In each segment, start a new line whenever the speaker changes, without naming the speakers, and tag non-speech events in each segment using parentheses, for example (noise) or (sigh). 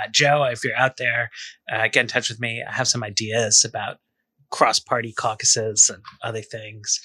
Uh, Joe, if you're out there, uh, get in touch with me. I have some ideas about cross party caucuses and other things.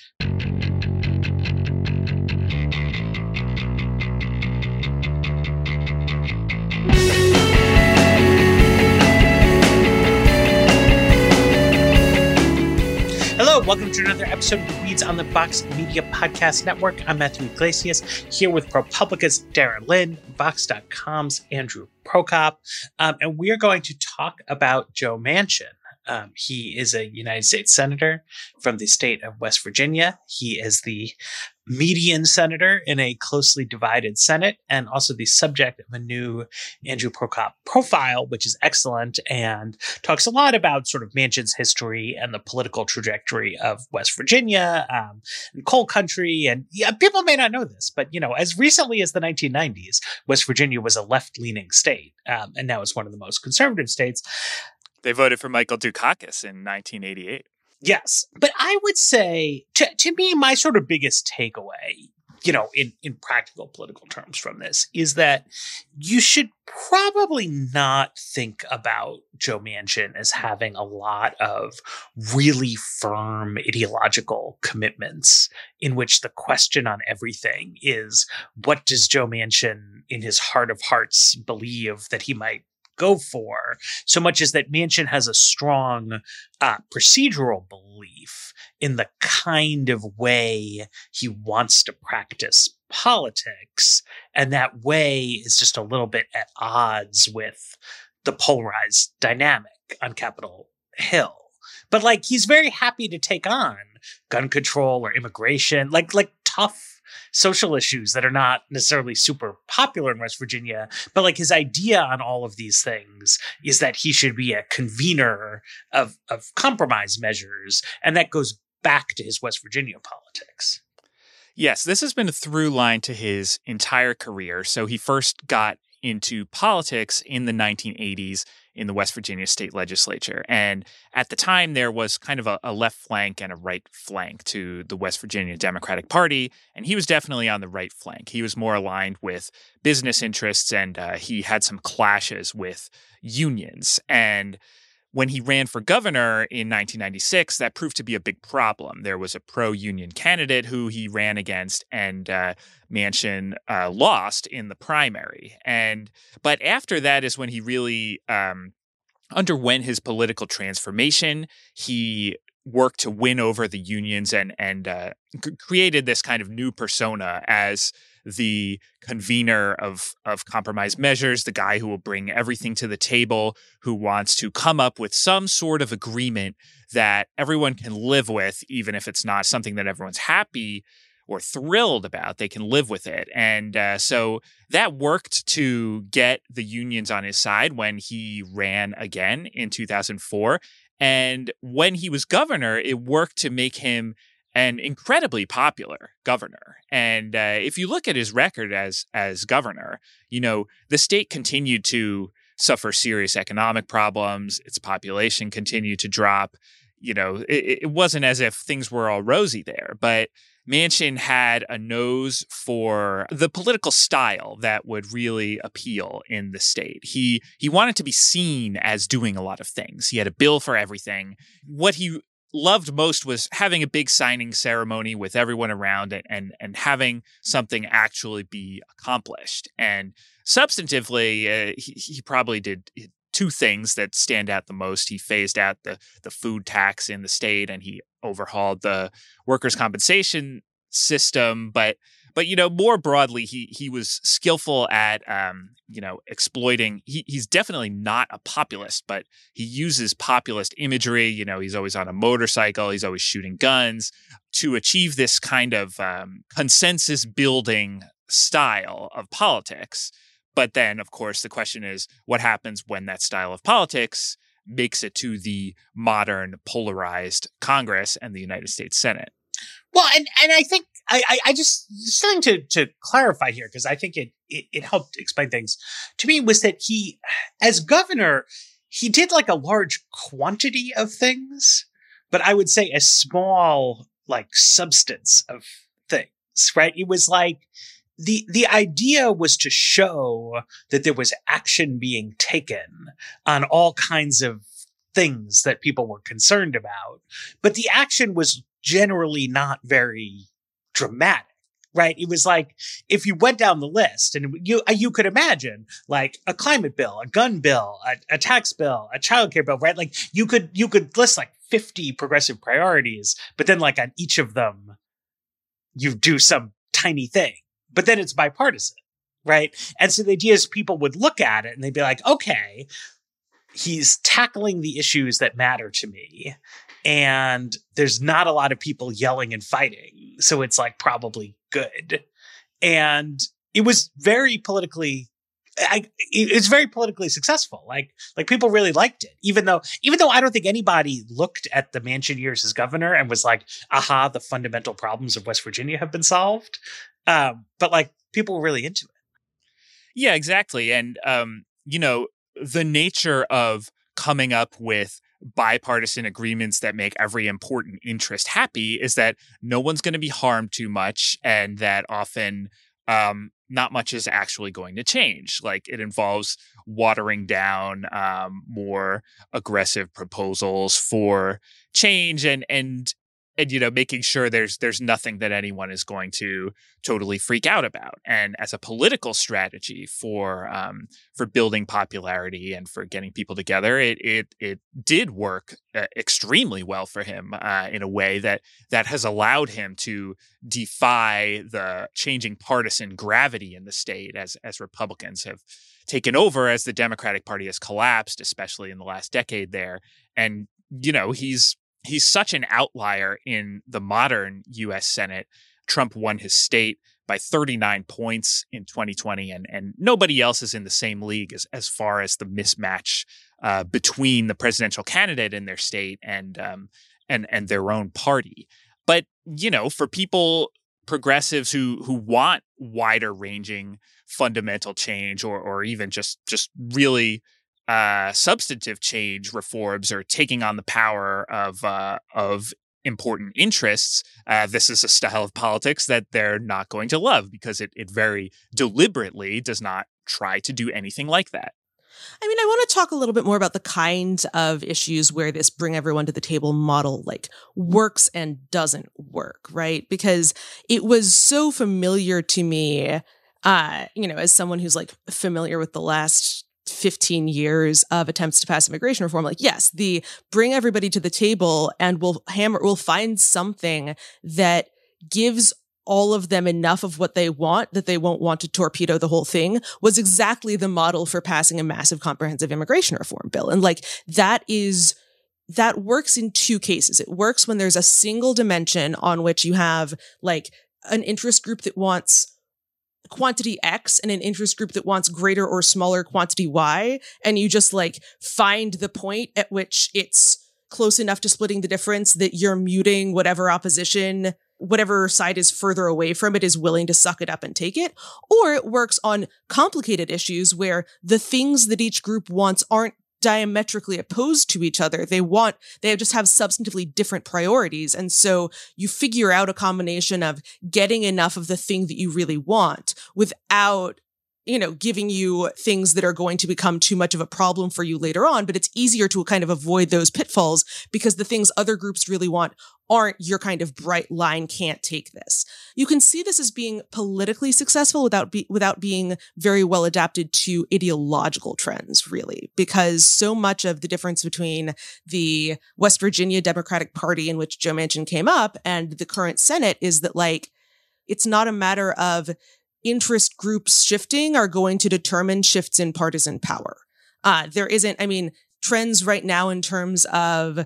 Hello, welcome to another episode of the Weeds on the Vox Media Podcast Network. I'm Matthew Yglesias here with ProPublica's Dara Lind, Vox.com's Andrew Prokop, um, and we are going to talk about Joe Manchin. Um, he is a United States Senator from the state of West Virginia. He is the median senator in a closely divided Senate and also the subject of a new Andrew Prokop profile, which is excellent and talks a lot about sort of Manchin's history and the political trajectory of West Virginia um, and coal country. And yeah, people may not know this, but you know, as recently as the 1990s, West Virginia was a left leaning state um, and now it's one of the most conservative states.
They voted for Michael Dukakis in 1988.
Yes. But I would say, to, to me, my sort of biggest takeaway, you know, in, in practical political terms from this is that you should probably not think about Joe Manchin as having a lot of really firm ideological commitments in which the question on everything is what does Joe Manchin in his heart of hearts believe that he might go for so much as that Manchin has a strong uh, procedural belief in the kind of way he wants to practice politics. And that way is just a little bit at odds with the polarized dynamic on Capitol Hill. But like he's very happy to take on gun control or immigration, like like tough social issues that are not necessarily super popular in West Virginia. But like his idea on all of these things is that he should be a convener of, of compromise measures. And that goes back to his West Virginia politics.
Yes, this has been a through line to his entire career. So he first got into politics in the 1980s in the West Virginia state legislature. And at the time, there was kind of a, a, left flank and a right flank to the West Virginia Democratic Party. And he was definitely on the right flank. He was more aligned with business interests and uh, he had some clashes with unions. And when he ran for governor in 1996, that proved to be a big problem. There was a pro union candidate who he ran against, and uh, Manchin uh, lost in the primary. And but after that is when he really um, underwent his political transformation. He worked to win over the unions and and uh, created this kind of new persona as the convener of of compromise measures, the guy who will bring everything to the table, who wants to come up with some sort of agreement that everyone can live with, even if it's not something that everyone's happy or thrilled about. They can live with it, and uh, so that worked to get the unions on his side when he ran again in 2004. And when he was governor, it worked to make him an incredibly popular governor. And uh, if you look at his record as as governor, you know the state continued to suffer serious economic problems. Its population continued to drop. You know, it, it wasn't as if things were all rosy there, but Manchin had a nose for the political style that would really appeal in the state. He he wanted to be seen as doing a lot of things. He had a bill for everything. What he loved most was having a big signing ceremony with everyone around it and and having something actually be accomplished. And substantively, uh, he, he probably did two things that stand out the most. He phased out the the food tax in the state and he overhauled the workers' compensation system, but but you know more broadly he he was skillful at um, you know exploiting he, he's definitely not a populist but he uses populist imagery you know he's always on a motorcycle he's always shooting guns to achieve this kind of um, consensus building style of politics but then, of course, the question is what happens when that style of politics makes it to the modern polarized Congress and the United States Senate?
Well, and, and I think I, I, just something to, to clarify here because I think it, it it helped explain things to me was that he, as governor, he did like a large quantity of things, but I would say a small like substance of things. Right? It was like the the idea was to show that there was action being taken on all kinds of things that people were concerned about but the action was generally not very dramatic right it was like if you went down the list and you uh, you could imagine like a climate bill a gun bill a, a tax bill a child care bill right like you could you could list like 50 progressive priorities but then like on each of them you do some tiny thing but then it's bipartisan, right? And so the idea is people would look at it and they'd be like, okay, he's tackling the issues that matter to me. And there's not a lot of people yelling and fighting. So it's like probably good. And it was very politically I, it's very politically successful. Like, like people really liked it, even though, even though I don't think anybody looked at the Manchin years as governor and was like, "Aha, the fundamental problems of West Virginia have been solved." Um, but like people were really into it.
Yeah, exactly. And um, you know, the nature of coming up with bipartisan agreements that make every important interest happy is that no one's going to be harmed too much and that often um, not much is actually going to change. Like it involves watering down um, more aggressive proposals for change and and and you know making sure there's there's nothing that anyone is going to totally freak out about. And as a political strategy for um, for building popularity and for getting people together it it it did work uh, extremely well for him uh, in a way that that has allowed him to defy the changing partisan gravity in the state as as Republicans have taken over as the Democratic Party has collapsed especially in the last decade there. And you know he's he's such an outlier in the modern US Senate. Trump won his state by 39 points in 2020, and, and nobody else is in the same league as, as far as the mismatch uh, between the presidential candidate in their state and um, and and their own party. But you know, for people progressives who who want wider ranging fundamental change or or even just just really uh, substantive change reforms or taking on the power of uh, of important interests, uh, this is a style of politics that they're not going to love because it, it very deliberately does not try to do anything like that.
I mean, I want to talk a little bit more about the kinds of issues where this bring everyone to the table model like works and doesn't work, right? Because it was so familiar to me, uh, you know, as someone who's like familiar with the last 15 years of attempts to pass immigration reform like yes the bring everybody to the table and we'll hammer we'll find something that gives all of them enough of what they want that they won't want to torpedo the whole thing was exactly the model for passing a massive comprehensive immigration reform bill. And like that is that works in two cases. It works when there's a single dimension on which you have like an interest group that wants quantity X and an interest group that wants greater or smaller quantity Y. And you just like find the point at which it's close enough to splitting the difference that you're muting whatever opposition, whatever side is further away from it is willing to suck it up and take it. Or it works on complicated issues where the things that each group wants aren't diametrically opposed to each other. They want, they just have substantively different priorities. And so you figure out a combination of getting enough of the thing that you really want without you know, giving you things that are going to become too much of a problem for you later on, but it's easier to kind of avoid those pitfalls because the things other groups really want aren't your kind of bright line can't take this. You can see this as being politically successful without be, without being very well adapted to ideological trends really because so much of the difference between the West Virginia Democratic Party in which Joe Manchin came up and the current Senate is that like it's not a matter of interest groups shifting are going to determine shifts in partisan power. Uh, there isn't, I mean, trends right now in terms of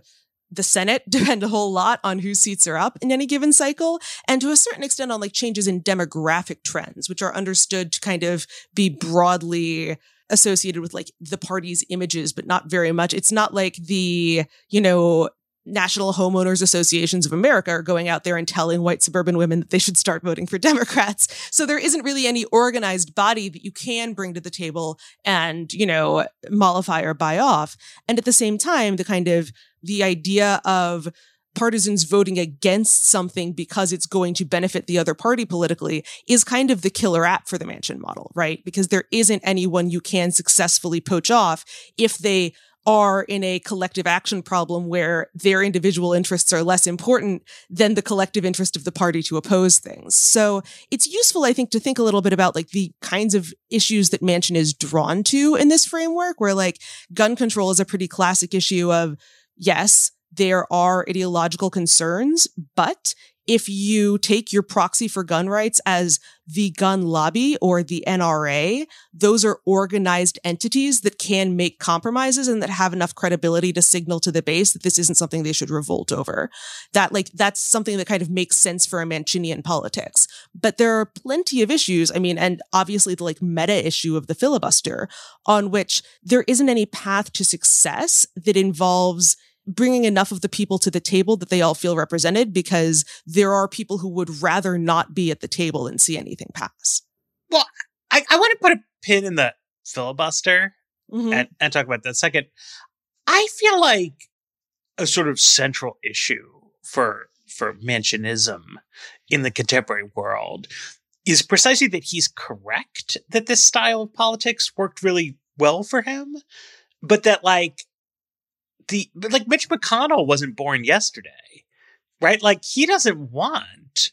the Senate (laughs) depend a whole lot on whose seats are up in any given cycle, and to a certain extent on like changes in demographic trends, which are understood to kind of be broadly associated with like the party's images, but not very much. It's not like the, you know, National Homeowners Associations of America are going out there and telling white suburban women that they should start voting for (laughs) Democrats. So there isn't really any organized body that you can bring to the table and, you know, mollify or buy off. And at the same time, the kind of the idea of partisans voting against something because it's going to benefit the other party politically is kind of the killer app for the Manchin model, right? Because there isn't anyone you can successfully poach off if they are in a collective action problem where their individual interests are less important than the collective interest of the party to oppose things. So it's useful, I think, to think a little bit about like the kinds of issues that Manchin is drawn to in this framework, where like gun control is a pretty classic issue of yes, there are ideological concerns, but if you take your proxy for gun rights as the gun lobby or the NRA, those are organized entities that can make compromises and that have enough credibility to signal to the base that this isn't something they should revolt over. That like, that's something that kind of makes sense for a Manchinian politics. But there are plenty of issues. I mean, and obviously the like meta issue of the filibuster on which there isn't any path to success that involves bringing enough of the people to the table that they all feel represented because there are people who would rather not be at the table and see anything pass.
Well, I, I want to put a pin in the filibuster mm-hmm. and, and talk about that second. I feel like a sort of central issue for for Manchinism in the contemporary world is precisely that he's correct that this style of politics worked really well for him, but that like the like Mitch McConnell wasn't born yesterday, right? Like he doesn't want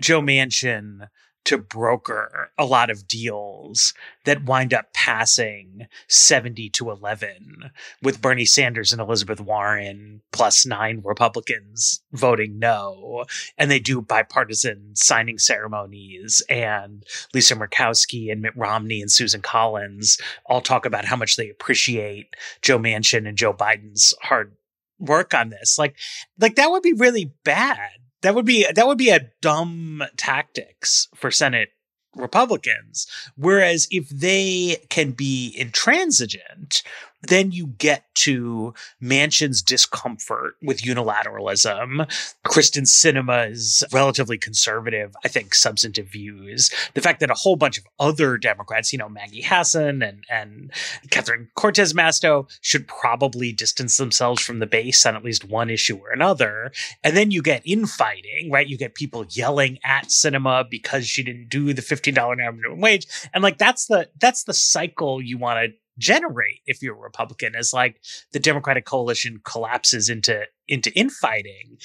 Joe Manchin to broker a lot of deals that wind up passing 70 to 11 with Bernie Sanders and Elizabeth Warren plus nine Republicans voting no. And they do bipartisan signing ceremonies and Lisa Murkowski and Mitt Romney and Susan Collins all talk about how much they appreciate Joe Manchin and Joe Biden's hard work on this. Like, like that would be really bad that would be that would be a dumb tactics for Senate Republicans. Whereas if they can be intransigent, then you get to Manchin's discomfort with unilateralism, Kyrsten Sinema's relatively conservative, I think, substantive views, the fact that a whole bunch of other Democrats, you know, Maggie Hassan and and Catherine Cortez Masto, should probably distance themselves from the base on at least one issue or another, and then you get infighting, right? You get people yelling at Sinema because she didn't do the fifteen dollar minimum wage, and like that's the that's the cycle you want to generate if you're a Republican is like the Democratic coalition collapses into into infighting.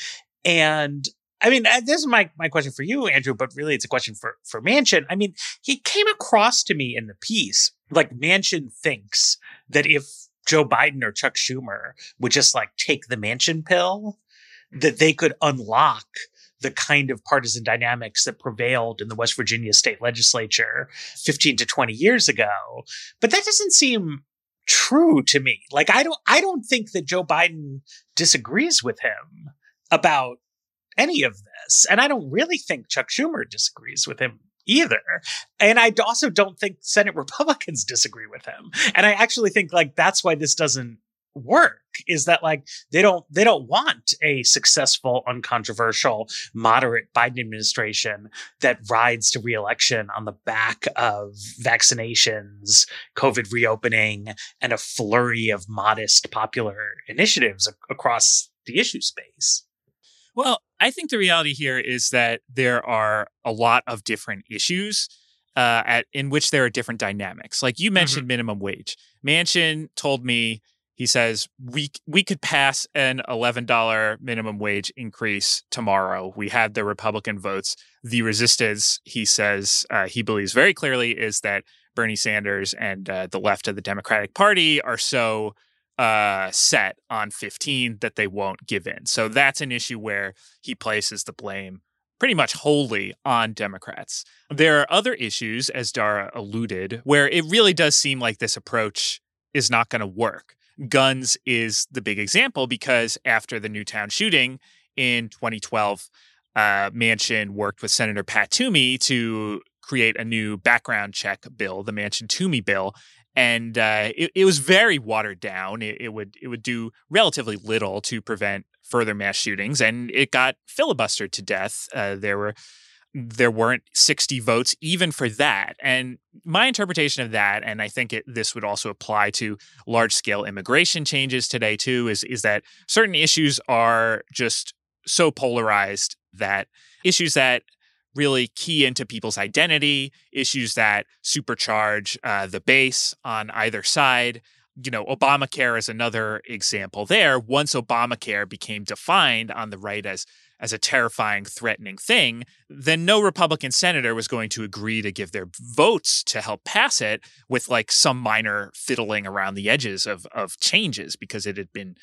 And I mean, this is my my question for you, Andrew, but really it's a question for for Manchin. I mean, he came across to me in the piece like Manchin thinks that if Joe Biden or Chuck Schumer would just like take the Manchin pill, that they could unlock the kind of partisan dynamics that prevailed in the West Virginia state legislature 15 to 20 years ago. But that doesn't seem true to me. Like I don't I don't think that Joe Biden disagrees with him about any of this. And I don't really think Chuck Schumer disagrees with him either. And I also don't think Senate Republicans (laughs) disagree with him. And I actually think like that's why this doesn't work is that like they don't they don't want a successful uncontroversial moderate biden administration that rides to reelection on the back of vaccinations covid reopening and a flurry of modest popular initiatives across the issue space.
Well i think the reality here is that there are a lot of different issues uh, at in which there are different dynamics. Like you mentioned mm-hmm. minimum wage. Manchin told me he says we we could pass an $11 minimum wage increase tomorrow. We had the Republican votes. The resistance, he says, uh, he believes very clearly is that Bernie Sanders and uh, the left of the Democratic Party are so uh, set on 15 that they won't give in. So that's an issue where he places the blame pretty much wholly on Democrats. There are other issues, as Dara alluded, where it really does seem like this approach is not going to work guns is the big example because after the Newtown shooting in 2012, uh, Manchin worked with Senator Pat Toomey to create a new background check bill, the Manchin Toomey bill, and uh, it, it, was very watered down. It, it, would it would do relatively little to prevent further mass shootings, and it got filibustered to death. Uh, there were there weren't 60 votes even for that. And my interpretation of that, and I think it, this would also apply to large scale immigration changes today too, is, is that certain issues are just so polarized that issues that really key into people's identity, issues that supercharge uh, the base on either side. You know, Obamacare is another example there. Once Obamacare became defined on the right as as a terrifying, threatening thing, then no Republican senator was going to agree to give their votes to help pass it with like some minor fiddling around the edges of of changes because it had been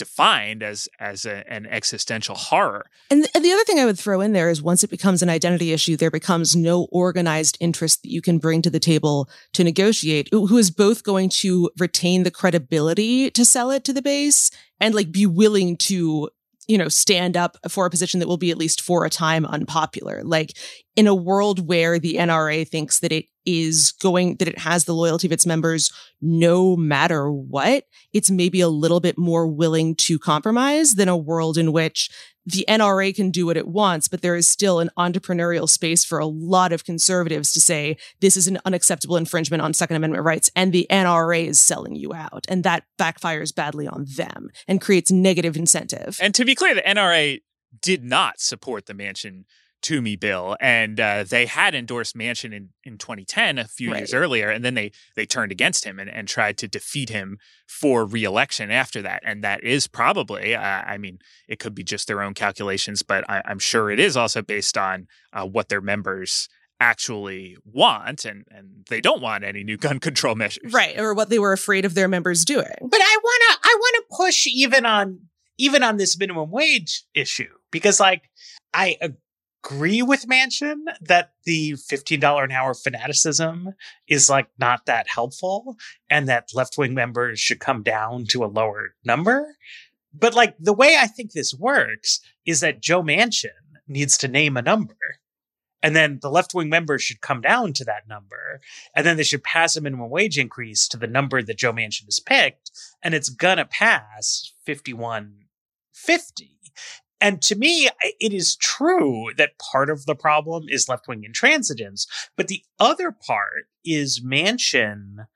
defined as as a, an existential horror.
And, th- and the other thing I would throw in there is once it becomes an identity issue, there becomes no organized interest that you can bring to the table to negotiate, who is both going to retain the credibility to sell it to the base and like be willing to you know, stand up for a position that will be at least for a time unpopular. Like in a world where the NRA thinks that it is going, that it has the loyalty of its members no matter what, it's maybe a little bit more willing to compromise than a world in which the NRA can do what it wants, but there is still an entrepreneurial space for a lot of conservatives to say this is an unacceptable infringement on Second Amendment rights, and the NRA is selling you out. And that backfires badly on them and creates negative incentive.
And to be clear, the NRA did not support the Manchin Toomey bill, and uh, they had endorsed Manchin in, in 2010, a few right. years earlier, and then they they turned against him and, and tried to defeat him for reelection after that. And that is probably, uh, I mean, it could be just their own calculations, but I, am sure it is also based on uh, what their members actually want and and they don't want any new (laughs) gun control measures
right or what they were afraid of their members doing
but i want to i want to push even on even on this minimum wage issue because like i agree with Manchin that the $15 an hour fanaticism is like not that helpful and that left wing members should come down to a lower number. But like the way I think this works is that Joe Manchin needs to name a number. And then the left wing members should come down to that number. And then they should pass a minimum wage increase to the number that Joe Manchin has picked. And it's gonna pass 5150. And to me, it is true that part of the problem is left wing intransigence, but the other part is Manchin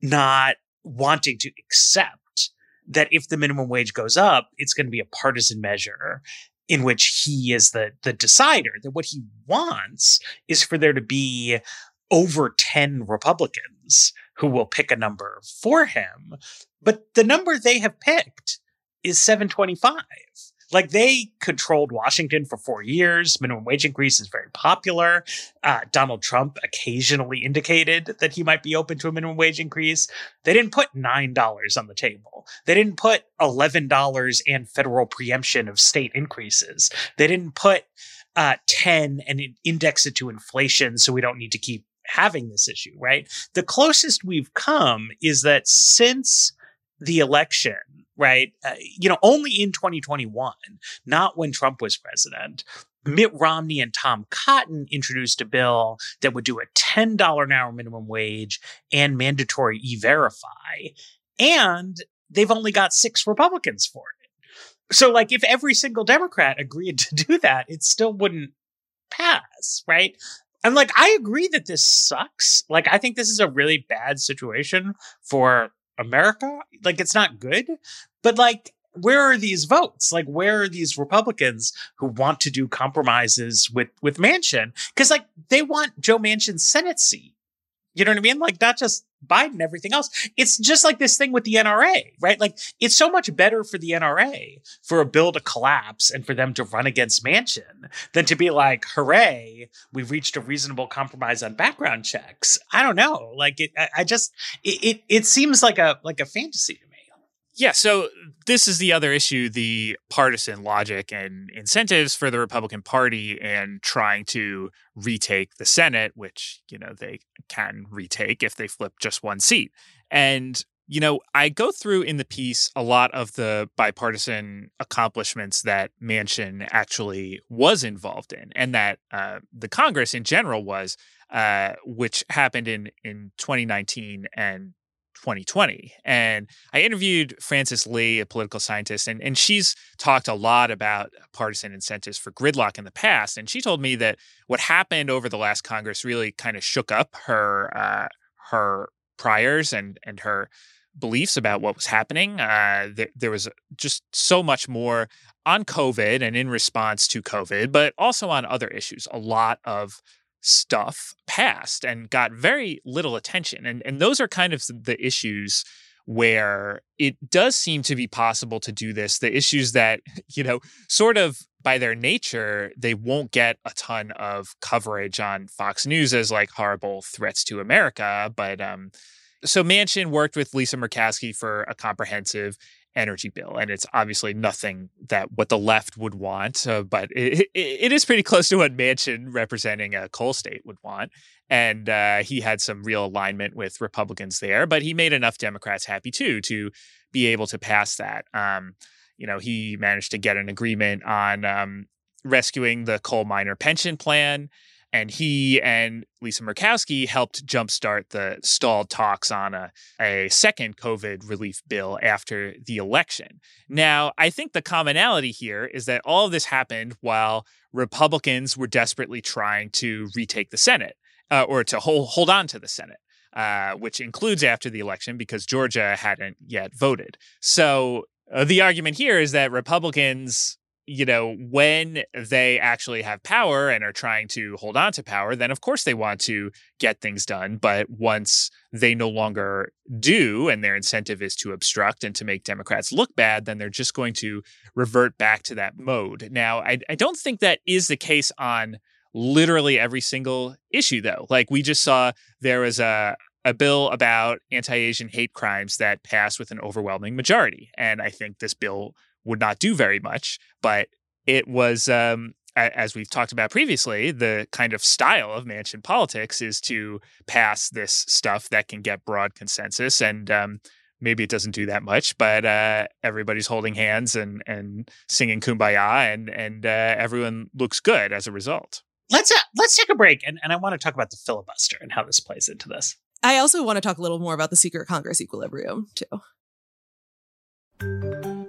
not wanting to accept that if the minimum wage goes up, it's going to be a partisan measure in which he is the the decider. That what he wants is for there to be over 10 Republicans who will pick a number for him. But the number they have picked is 725. Like they controlled Washington for four years. Minimum wage increase is very popular. Uh, Donald Trump occasionally indicated that he might be open to a minimum wage increase. They didn't put $9 on the table. They didn't put $11 and federal preemption of state increases. They didn't put uh, 10 and index it to inflation so we don't need to keep having this issue, right? The closest we've come is that since the election, right? Uh, you know, only in 2021, not when Trump was president. Mitt Romney and Tom Cotton introduced a bill that would do a $10 an hour minimum wage and mandatory e verify. And they've only got six Republicans for it. So, like, if every single Democrat agreed (laughs) to do that, it still wouldn't pass, right? And like, I agree that this sucks. Like, I think this is a really bad situation for America. Like, it's not good. But like, where are these votes? Like, where are these Republicans who want to do compromises with with Manchin? Because like, they want Joe Manchin's Senate seat. You know what I mean? Like, not just Biden, everything else. It's just like this thing with the NRA, right? Like, it's so much better for the NRA for a bill to collapse and for them to run against Manchin than to be like, hooray, we've reached a reasonable compromise on background checks. I don't know. Like, it, I, I just, it, it, it seems like a, like a fantasy to me.
Yeah, so this is the other issue the partisan logic and incentives for the Republican Party and trying to retake the Senate, which, you know, they can retake if they flip just one seat. And, you know, I go through in the piece a lot of the bipartisan accomplishments that Manchin actually was involved in and that uh, the Congress in general was, uh, which happened in, in 2019 and 2020. And I interviewed Frances Lee, a political scientist, and, and she's talked a lot about partisan incentives for gridlock in the past. And she told me that what happened over the last Congress really kind of shook up her uh, her priors and and her beliefs about what was happening. Uh, there, there was just so much more on COVID and in response to COVID, but also on other issues. A lot of stuff passed and got very little attention. And, and those are kind of the issues where it does seem to be possible to do this. The issues that, (laughs) you know, sort of by their nature, they won't get a ton of coverage on Fox News as like horrible threats to America. But um, so Manchin worked with Lisa Murkowski for a comprehensive energy bill. And it's obviously nothing that what the left would want, uh, but it, it, it is pretty close to what Manchin representing a coal state would want. And uh, he had some real alignment with Republicans there, but he made enough Democrats happy too to be able to pass that. Um, you know, he managed to get an agreement on um, rescuing the coal miner pension plan and he and Lisa Murkowski helped jumpstart the stalled talks on a, a second COVID relief bill after the election. Now, I think the commonality here is that all of this happened while Republicans were desperately trying to retake the Senate uh, or to hold, hold on to the Senate. Uh, which includes after the election because Georgia hadn't yet voted. So uh, the argument here is that Republicans you know, when they actually have power and are trying to hold on to power, then of course they want to get things done. But once they no longer do, and their incentive is to obstruct and to make Democrats look bad, then they're just going to revert back to that mode. Now, I, I don't think that is the case on literally every single issue, though. Like we just saw there was a, a bill about anti Asian hate crimes that passed with an overwhelming majority. And I think this bill would not do very much, but it was um, as we've talked about previously, the kind of style of Manchin politics is to pass this stuff that can get broad consensus. And um, maybe it doesn't do that much, but uh, everybody's holding hands and, and singing "Kumbaya," and and uh, everyone looks good as a result.
Let's uh, let's take a break, and, and I want to talk about the filibuster and how this plays into this.
I also want to talk a little more about the secret Congress equilibrium too.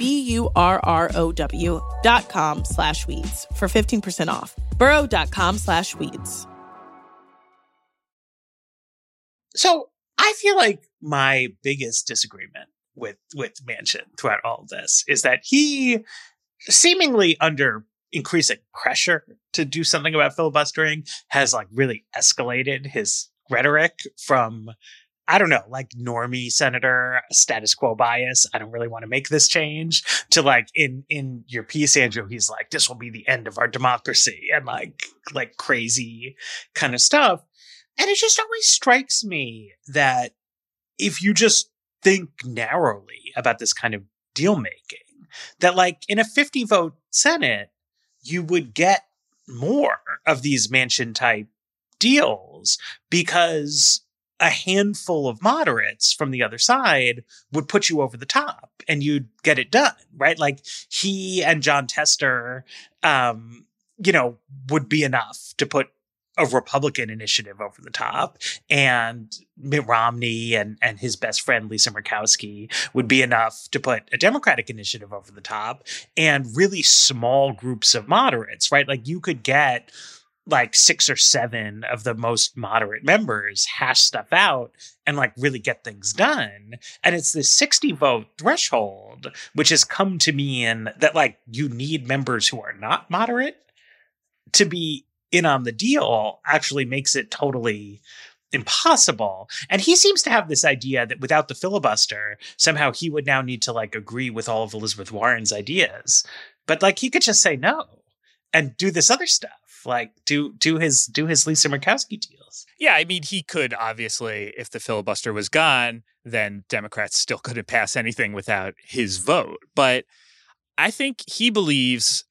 B-U-R-R-O-W dot com slash weeds for 15% off. burrow.com slash weeds.
So I feel like my biggest disagreement with with Manchin throughout all this is that he seemingly under increasing pressure to do something about filibustering has like really escalated his rhetoric from I don't know, like normie senator, status quo bias. I don't really want to make this change to like in in your piece, Andrew. He's like, this will be the end of our democracy, and like like crazy kind of stuff. And it just always strikes me that if you just think narrowly about this kind of deal making, that like in a 50 vote Senate, you would get more of these Manchin type deals because a handful of moderates from the other side would put you over the top and you'd get it done, right? Like he and Jon Tester, um, you know, would be enough to put a Republican initiative over the top, and Mitt Romney and and his best friend Lisa Murkowski would be enough to put a Democratic initiative over the top, and really small groups of moderates, right? Like you could get like six or seven of the most moderate members hash stuff out and like really get things done. And it's this 60 vote threshold, which has come to mean that like you need members who are not moderate to be in on the deal actually makes it totally impossible. And he seems to have this idea that without the filibuster, somehow he would now need to like agree with all of Elizabeth Warren's ideas. But like he could just say no and do this other stuff like do do his do his Lisa Murkowski deals.
Yeah, I mean he could obviously if the filibuster was gone, then Democrats still (laughs) couldn't pass anything without his vote. But I think he believes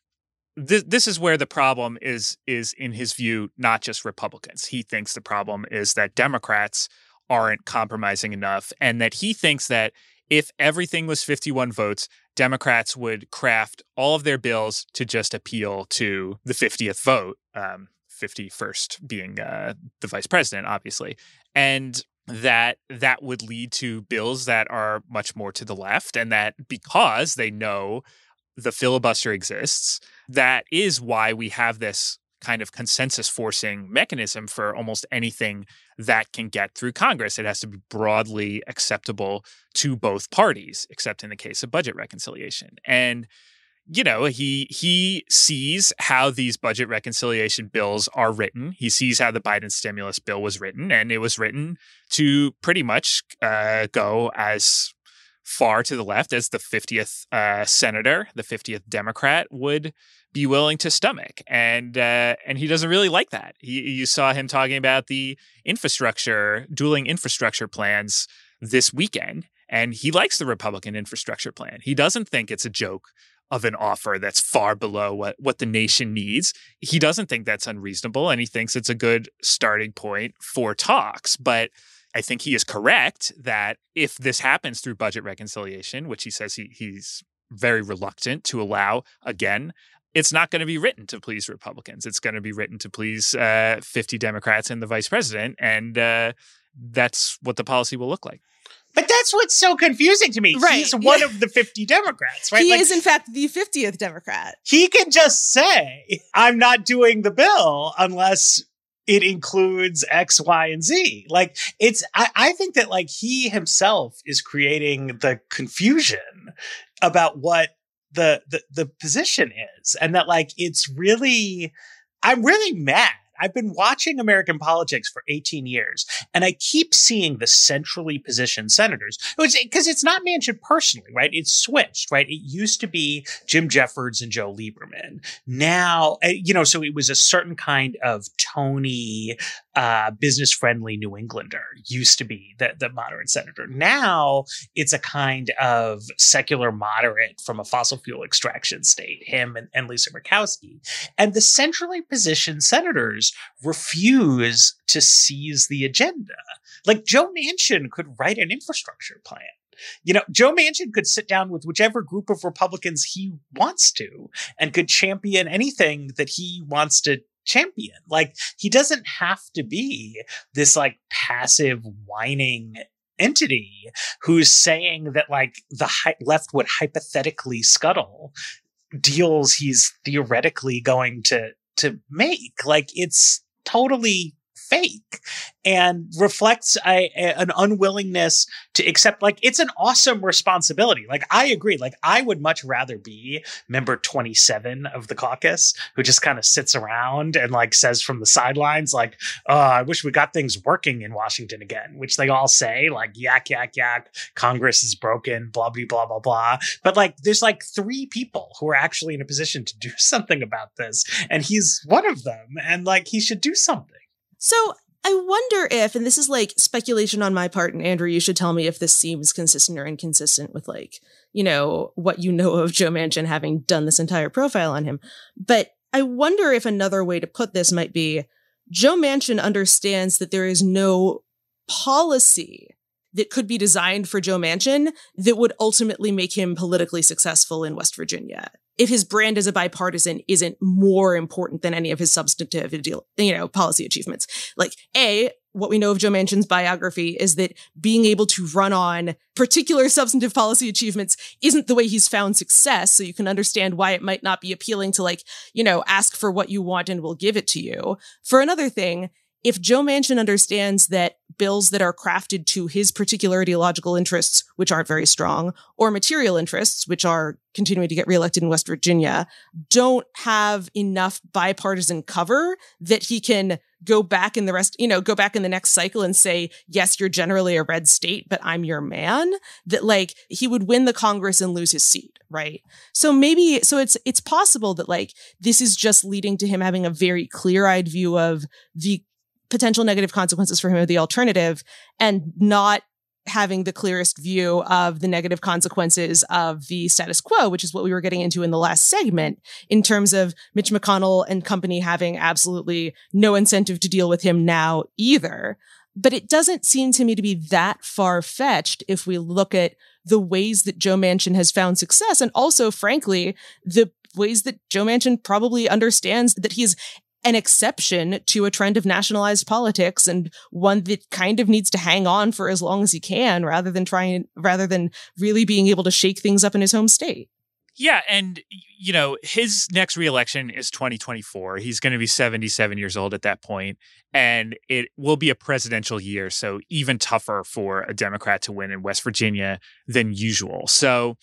this this is where the problem is is in his view not just Republicans. He thinks the problem is that Democrats aren't compromising enough and that he thinks that if everything was 51 votes, Democrats would craft all of their bills to just appeal to the 50th vote, um, 51st being uh, the vice president, obviously. And that that would lead to bills that are much more to the left and that because they know the filibuster exists that is why we have this kind of consensus forcing mechanism for almost anything that can get through Congress. It has to be broadly acceptable to both parties, except in the case of budget reconciliation. And you know, he he sees how these budget reconciliation bills are written. He sees how the Biden stimulus bill was written, and it was written to pretty much uh, go as far to the left as the 50th uh, senator, the 50th Democrat would be willing to stomach, and uh, and he doesn't really like that. He, you saw him talking about the infrastructure, dueling infrastructure plans this weekend, and he likes the Republican infrastructure plan. He doesn't think it's a joke of an offer that's far below what what the nation needs. He doesn't think that's unreasonable, and he thinks it's a good starting point for talks, but. I think he is correct that if this happens through budget reconciliation, which he says he, he's very reluctant to allow again, it's not going to be written to please Republicans. It's going to be written to please uh, 50 Democrats and the vice president. And uh, that's what the policy will look like.
But that's what's so confusing to me. Right. He's one of the (laughs) 50 Democrats, right?
He like, is, in fact, the 50th Democrat.
He can just say, I'm not doing the bill unless it includes X, Y, and Z. Like it's, I, I think that like he himself is creating the confusion about what the the the position is and that like it's really i'm really mad I've been watching American politics for 18 years, and I keep seeing the centrally positioned senators because it's not Manchin personally, right? It's switched, right? It used to be Jim Jeffords and Joe Lieberman. Now, eh, you know, so it was a certain kind of Tony, uh, business friendly New Englander used to be the, the moderate senator. Now it's a kind of secular moderate from a fossil fuel extraction state, him and, and Lisa Murkowski. And the centrally positioned senators refuse to seize the agenda. Like Joe Manchin could write an infrastructure plan. You know, Joe Manchin could sit down with whichever group of Republicans he wants to and could champion anything that he wants to champion. Like he doesn't have to be this like passive whining entity who's saying that like the hi- left would hypothetically scuttle deals he's theoretically going to to make. Like it's totally fake and reflects a, a, an unwillingness to accept like it's an awesome responsibility. Like i agree. Like i would much rather be member 27 of the caucus who just kind of sits around and like says from the sidelines like oh i wish we got things working in washington again which they all say like yak yak yak congress is broken blah blah blah blah blah. But like there's like three people who are actually in a position to do (laughs) something about this and he's one of them and like he should do something
so I wonder if, and this is like speculation on my part, and Andrew, you should tell me if this seems consistent or inconsistent with like, you know, what you know of Joe Manchin having done this entire profile on him. But I wonder if another way to put this might be Joe Manchin understands that there is no policy that could be designed for Joe Manchin that would ultimately make him politically successful in West Virginia if his brand as a bipartisan isn't more important than any of his substantive you know policy achievements like a what we know of Joe Manchin's biography is that being able to run on particular substantive policy achievements isn't the way he's found success. So you can understand why it might not be appealing to like, you know, ask for what you want and we'll give it to you. For another thing, if Joe Manchin understands that bills that are crafted to his particular ideological interests, which aren't very strong, or material interests, which are continuing to get reelected in West Virginia, don't have enough bipartisan cover that he can go back in the rest, you know, go back in the next cycle and say, yes, you're generally a red state, but I'm your man, that like he would win the Congress and lose his seat. Right. So maybe, so it's, it's possible that like this is just leading to him having a very clear eyed view of the potential negative consequences for him of the alternative and not having the clearest view of the negative consequences of the status quo, which is what we were getting into in the last segment in terms of Mitch McConnell and company having absolutely no incentive to deal with him now either. But it doesn't seem to me to be that far fetched if we look at the ways that Joe Manchin has found success and also, frankly, the ways that Joe Manchin probably understands that he's an exception to a trend of nationalized politics and one that kind of needs to hang on for as long as he can rather than trying rather than really being able to shake things up in his home state.
Yeah, and you know, his next reelection is 2024. He's going to be 77 years old at that point, and it will be a presidential year, so even tougher for a Democrat to win in West Virginia than usual. So,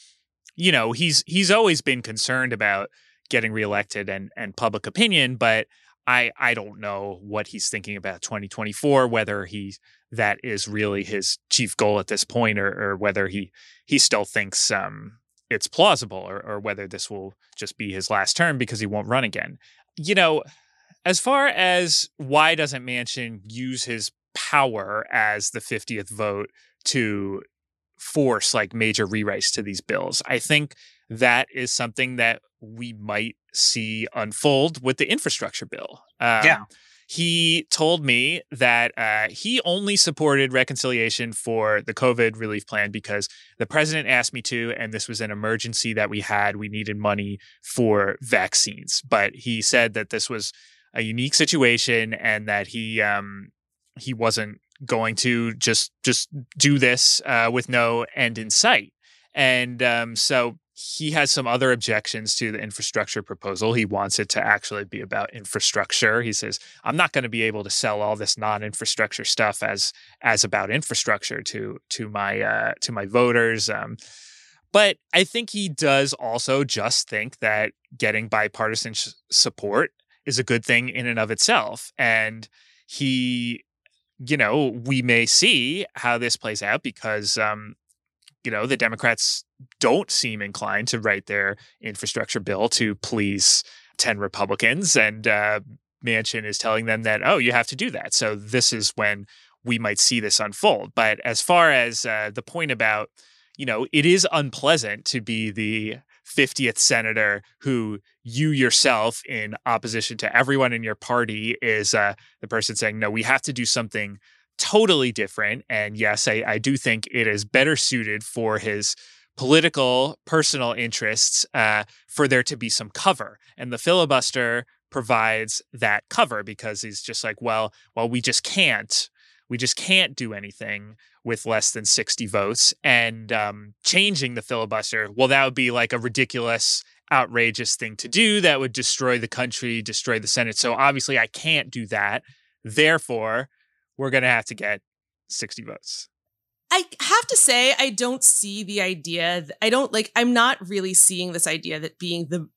you know, he's he's always been concerned about getting reelected and and public opinion, but I I don't know what he's thinking about 2024, whether he that is really his chief goal at this point, or, or whether he he still thinks um, it's plausible, or, or whether this will just be his last term because he won't run again. You know, as far as why doesn't Manchin use his power as the 50th vote to force like major rewrites to these bills, I think that is something that we might see unfold with the infrastructure bill.
Um, yeah.
He told me that uh, he only supported reconciliation for the COVID relief plan because the president asked me to, and this was an emergency that we had. We needed money for vaccines. But he said that this was a unique situation and that he um, he wasn't going to just just do this uh, with no end in sight. And um, so he has some other objections to the infrastructure proposal. He wants it to actually be about infrastructure. He says, "I'm not going to be able to sell all this non-infrastructure stuff as as about infrastructure to to my uh, to my voters." Um, but I think he does also just think that getting bipartisan sh- support is a good thing in and of itself. And he, you know, we may see how this plays out because, um, you know, the Democrats don't seem inclined to write their infrastructure bill to please 10 Republicans. And uh, Manchin is telling them that, oh, you have to do that. So this is when we might see this unfold. But as far as uh, the point about, you know, it is unpleasant to be the 50th senator who you yourself, in opposition to everyone in your party, is uh, the person saying, no, we have to do something totally different. And yes, I, I do think it is better suited for his political, personal interests uh, for there to be some cover. And the filibuster provides that cover because he's just like, well, well, we just can't we just can't do anything with less than 60 votes. And um, changing the filibuster, well, that would be like a ridiculous, outrageous thing to do that would destroy the country, destroy the Senate. So obviously, I can't do that. Therefore, we're going to have to get 60 votes.
I have to say, I don't see the idea. I don't like, I'm not really seeing this idea that being the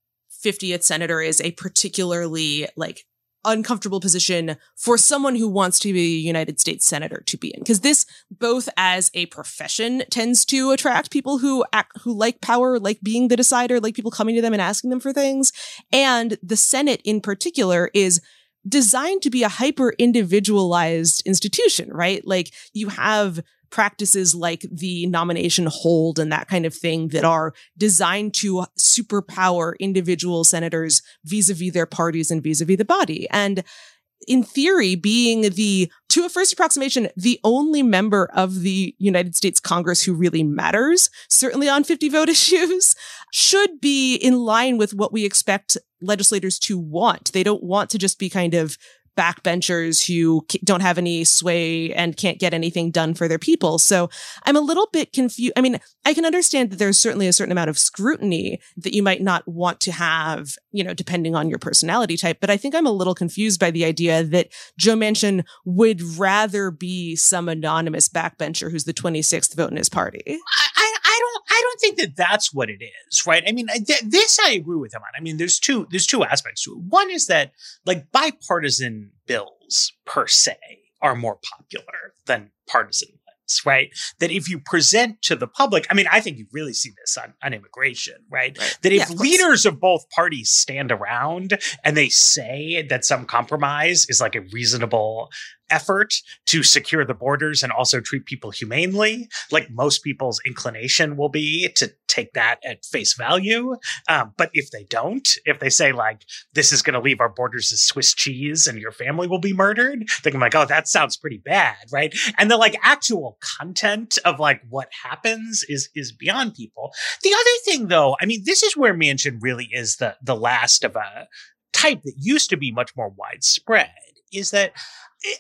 50th senator is a particularly like uncomfortable position for someone who wants to be a United States senator to be in because this both as a profession tends to attract people who act, who like power like being the decider like people coming to them and asking them for things and the Senate in particular is designed to be a hyper individualized institution right like you have practices like the nomination hold and that kind of thing that are designed to superpower individual senators vis-a-vis their parties and vis-a-vis the body. And in theory, being the, to a first approximation, the only member of the United States Congress who really matters, certainly on 50 vote (laughs) issues, should be in line with what we expect legislators to want. They don't want to just be kind of backbenchers who don't have any sway and can't get anything done for their people. So I'm a little bit confused. I mean, I can understand that there's certainly a certain amount of scrutiny that you might not want to have, you know, depending on your personality type. But I think I'm a little confused by the idea that Joe Manchin would rather be some anonymous backbencher who's the 26th vote in his party. I,
I, I don't, don't think that that's what it is, right? I mean, th- this I agree with him on. I mean, there's two, there's two aspects to it. One is that like bipartisan bills per se are more popular than partisan ones, right? That if you present to the public, I mean, I think you really see this on, on immigration, right? right. That if yeah, of leaders of both parties stand around and they say that some compromise is like a reasonable effort to secure the borders and also treat people humanely, like most people's inclination will be to take that at face value. Um, but if they don't, if they say like this is going to leave our borders as Swiss cheese and your family will be murdered, they're like, oh, that sounds pretty bad, right? And the like actual content of like what happens is is beyond people. The other thing, though, I mean, this is where Manchin really is the the last of a type that used to be much more widespread. Is that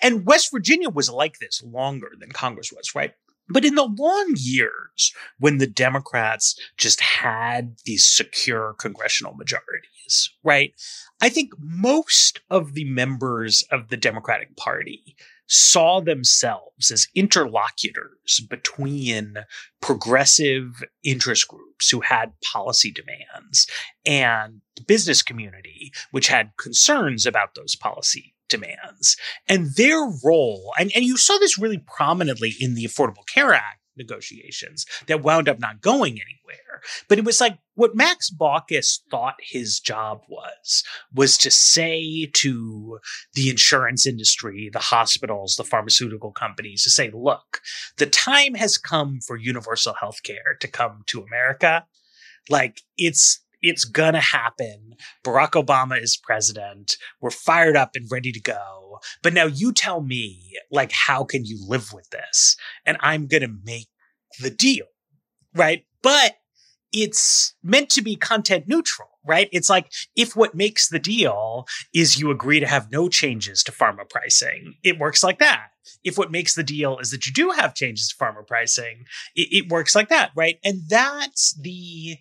and West Virginia was like this longer than Congress was, right? But in the long years when the Democrats just had these secure congressional majorities, right? I think most of the members of the Democratic Party saw themselves as interlocutors between progressive interest groups who had policy demands and the business community, which had concerns about those policy demands and their role. And, and you saw this really prominently in the Affordable Care Act negotiations that wound up not going anywhere. But it was like what Max Baucus thought his job was, was to say to the insurance industry, the hospitals, the pharmaceutical companies to say, look, the time has come for universal health care to come to America. Like it's it's gonna happen. Barack Obama is president. We're fired up and ready to go. But now you tell me, like, how can you live with this? And I'm gonna make the deal, right? But it's meant to be content neutral, right? It's like if what makes the deal is you agree to have no changes to pharma pricing, it works like that. If what makes the deal is that you do have changes to pharma pricing, it, it works like that, right? And that's the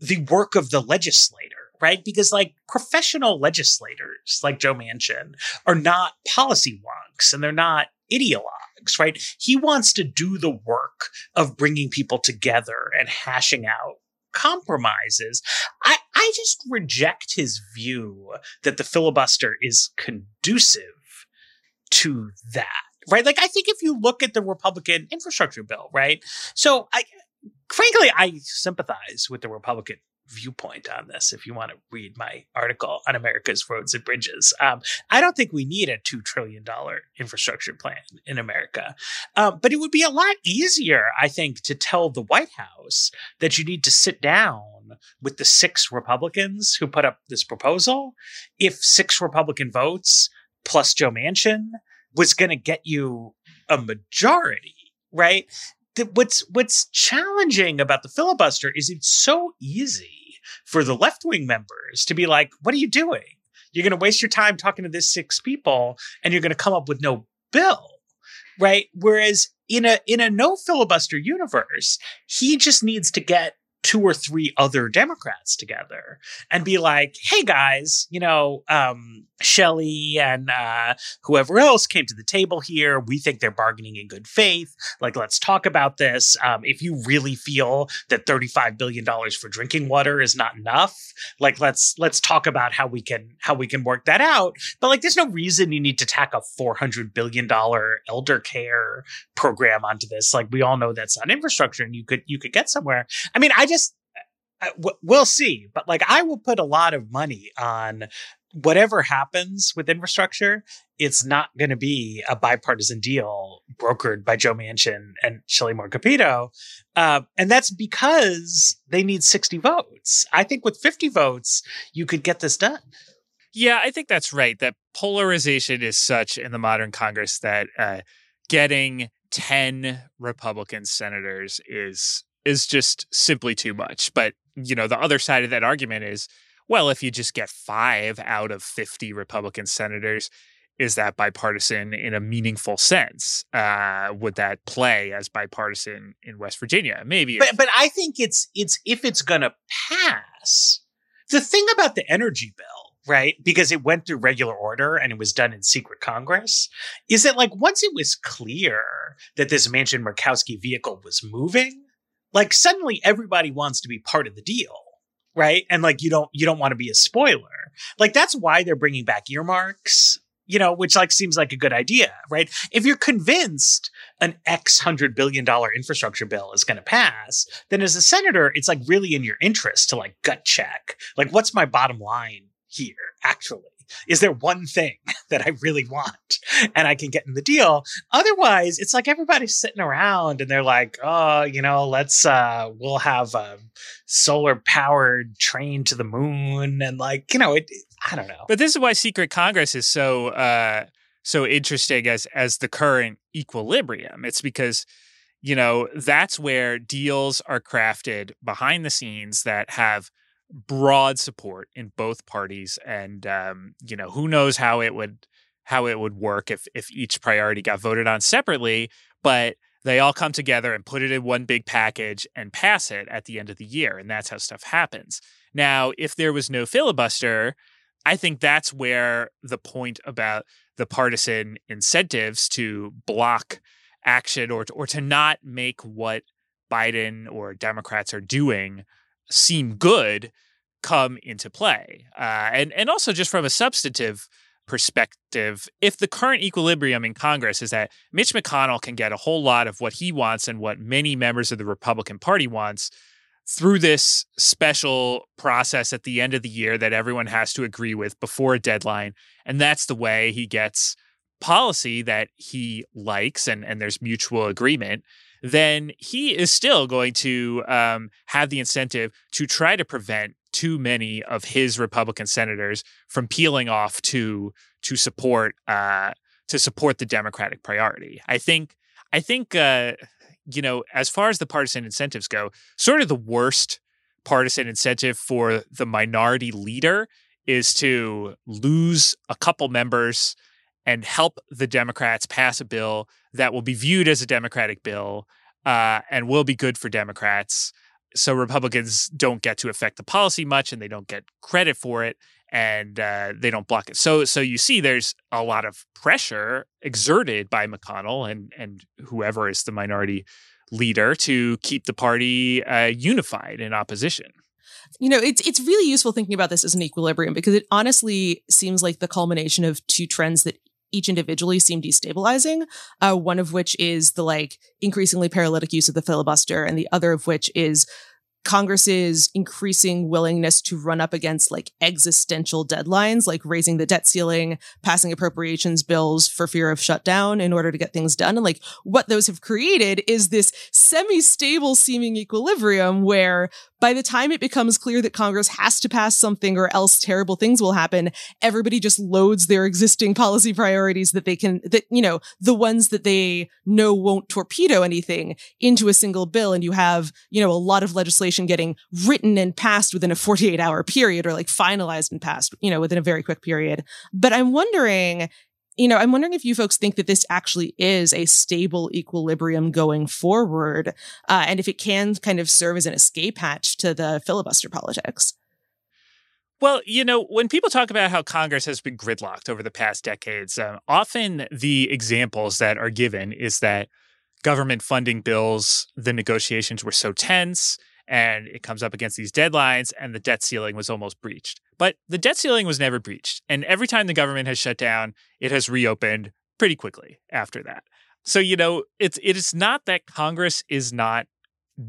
the work of the legislator, right? Because like professional legislators like Joe Manchin are not policy wonks and they're not ideologues, right? He wants to do the work of bringing people together and hashing out compromises. I, I just reject his view that the filibuster is conducive to that. Right? Like I think if you look at the Republican infrastructure bill, right? So I frankly I sympathize with the Republican viewpoint on this if you want to read my article on America's roads and bridges. Um, I don't think we need a $2 trillion infrastructure plan in America. Um, but it would be a lot easier, I think, to tell the White House that you need to sit down with the six Republicans who put up this proposal. If six Republican votes plus Joe Manchin was going to get you a majority, right? What's what's challenging about the filibuster is it's so easy for the left wing members to be like, "What are you doing? You're going to waste your time talking to this six people, and you're going to come up with no bill." Right. Whereas in a in a no filibuster universe, he just needs to get two or three other Democrats together and be like, hey guys, you know, um, Shelley and uh, whoever else came to the table here. We think they're bargaining in good faith. Like, let's talk about this. Um, if you really feel that $35 billion for drinking water is not enough, like let's let's talk about how we can how we can work that out. But like there's no reason you need to tack a $400 billion elder care program onto this. Like we all know that's not infrastructure and you could you could get somewhere. I mean, I just we'll see. But like, I will put a lot of money on whatever happens with infrastructure. It's not going to be a bipartisan deal brokered by Joe Manchin and Shelley Moore Capito, uh, and that's because they need sixty votes. I think with fifty votes, you could get this done.
Yeah, I think that's right. That polarization is such in the modern Congress that uh, getting 10 Republican senators is is just simply too much. But, you know, the other side of that argument is well, if you just get five out of 50 Republican senators, is that bipartisan in a meaningful sense? Uh, would that play as bipartisan in West Virginia? Maybe.
But, but I think it's it's if it's going to pass. The thing about the energy bill right? Because it went through regular order and it was done in secret Congress, is that like once it was clear that this Manchin Murkowski vehicle was moving, like suddenly everybody wants to be part of the deal right? And like you don't you don't want to be a spoiler. Like that's why they're bringing back earmarks you know which like seems like a good idea right? If you're convinced an x hundred billion dollar infrastructure bill is going to pass then as a senator it's like really in your interest to like gut check. Like what's my bottom line here actually is there one thing (laughs) that I really want and I can get in the deal? Otherwise, it's like everybody's sitting around and they're like, oh, you know, let's, uh, we'll have a solar powered train to the moon. And like, you know, it, I don't know.
But this is why Secret Congress is so, uh, so interesting as, as the current equilibrium. It's because, you know, that's where deals are crafted behind the scenes that have broad support in both parties, and um, you know who knows how it would how it would work if if each priority got voted on separately, but they all come together and put it in one big package and pass it at the end of the year, and that's how stuff happens. Now, if there was no filibuster, I think that's where the point about the partisan incentives to block action or to, or to not make what Biden or Democrats are doing seem good come into play. Uh, and, and also, just from a substantive perspective, if the current equilibrium in Congress is that Mitch McConnell can get a whole lot of what he wants and what many members of the Republican Party wants through this special process at the end of the year that everyone has to agree with before a deadline. And that's the way he gets policy that he likes and, and there's mutual agreement then he is still going to um, have the incentive to try to prevent too many of his Republican senators from peeling off to to support uh, to support the Democratic priority. I think I think uh, you know as far as the partisan incentives go, sort of the worst partisan incentive for the minority leader is to lose a couple members and help the Democrats pass a bill that will be viewed as a Democratic bill uh, and will be good for Democrats. So Republicans don't get to affect the policy much, and they don't get credit for it, and uh, they don't block it. So, so you see, there's a lot of pressure exerted by McConnell and and whoever is the minority leader to keep the party uh, unified in opposition.
You know, it's it's really useful thinking about this as an equilibrium because it honestly seems like the culmination of two trends that each individually seem destabilizing. Uh, one of which is the like increasingly paralytic use of the filibuster, and the other of which is Congress's increasing willingness to run up against like existential deadlines, like raising the debt ceiling, passing appropriations bills for fear of shutdown in order to get things done. And like what those have created is this semi stable seeming equilibrium where by the time it becomes clear that Congress has to pass something or else terrible things will happen, everybody just loads their existing policy priorities that they can, that, you know, the ones that they know won't torpedo anything into a single bill. And you have, you know, a lot of legislation getting written and passed within a 48 hour period or like finalized and passed, you know, within a very quick period. But I'm wondering, you know, I'm wondering if you folks think that this actually is a stable equilibrium going forward, uh, and if it can kind of serve as an escape hatch to the filibuster politics.
Well, you know, when people talk about how Congress has been gridlocked over the past decades, uh, often the examples that are given is that government funding bills, the negotiations were so tense and it comes up against these deadlines and the debt ceiling was almost breached. But the debt ceiling was never breached. And every time the government has shut down, it has reopened pretty quickly after that. So, you know, it's it is not that Congress is not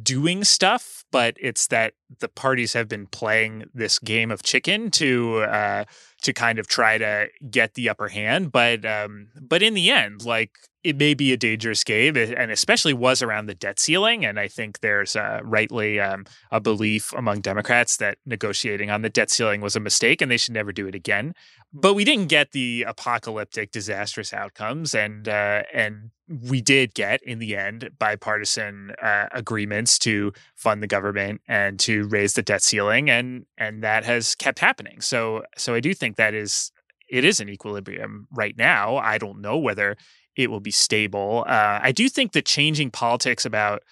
doing stuff, but it's that the parties have been playing this game of chicken to uh, to kind of try to get the upper hand. But um, but in the end, like it may be a dangerous game, and especially was around the debt ceiling. And I think there's uh, rightly um, a belief among Democrats that negotiating on the debt ceiling was a mistake, and they should never do it again. But we didn't get the apocalyptic, disastrous outcomes, and uh, and we did get in the end bipartisan uh, agreements to fund the government and to raise the debt ceiling, and and that has kept happening. So so I do think that is it is an equilibrium right now. I don't know whether it will be stable. Uh, I do think the changing politics about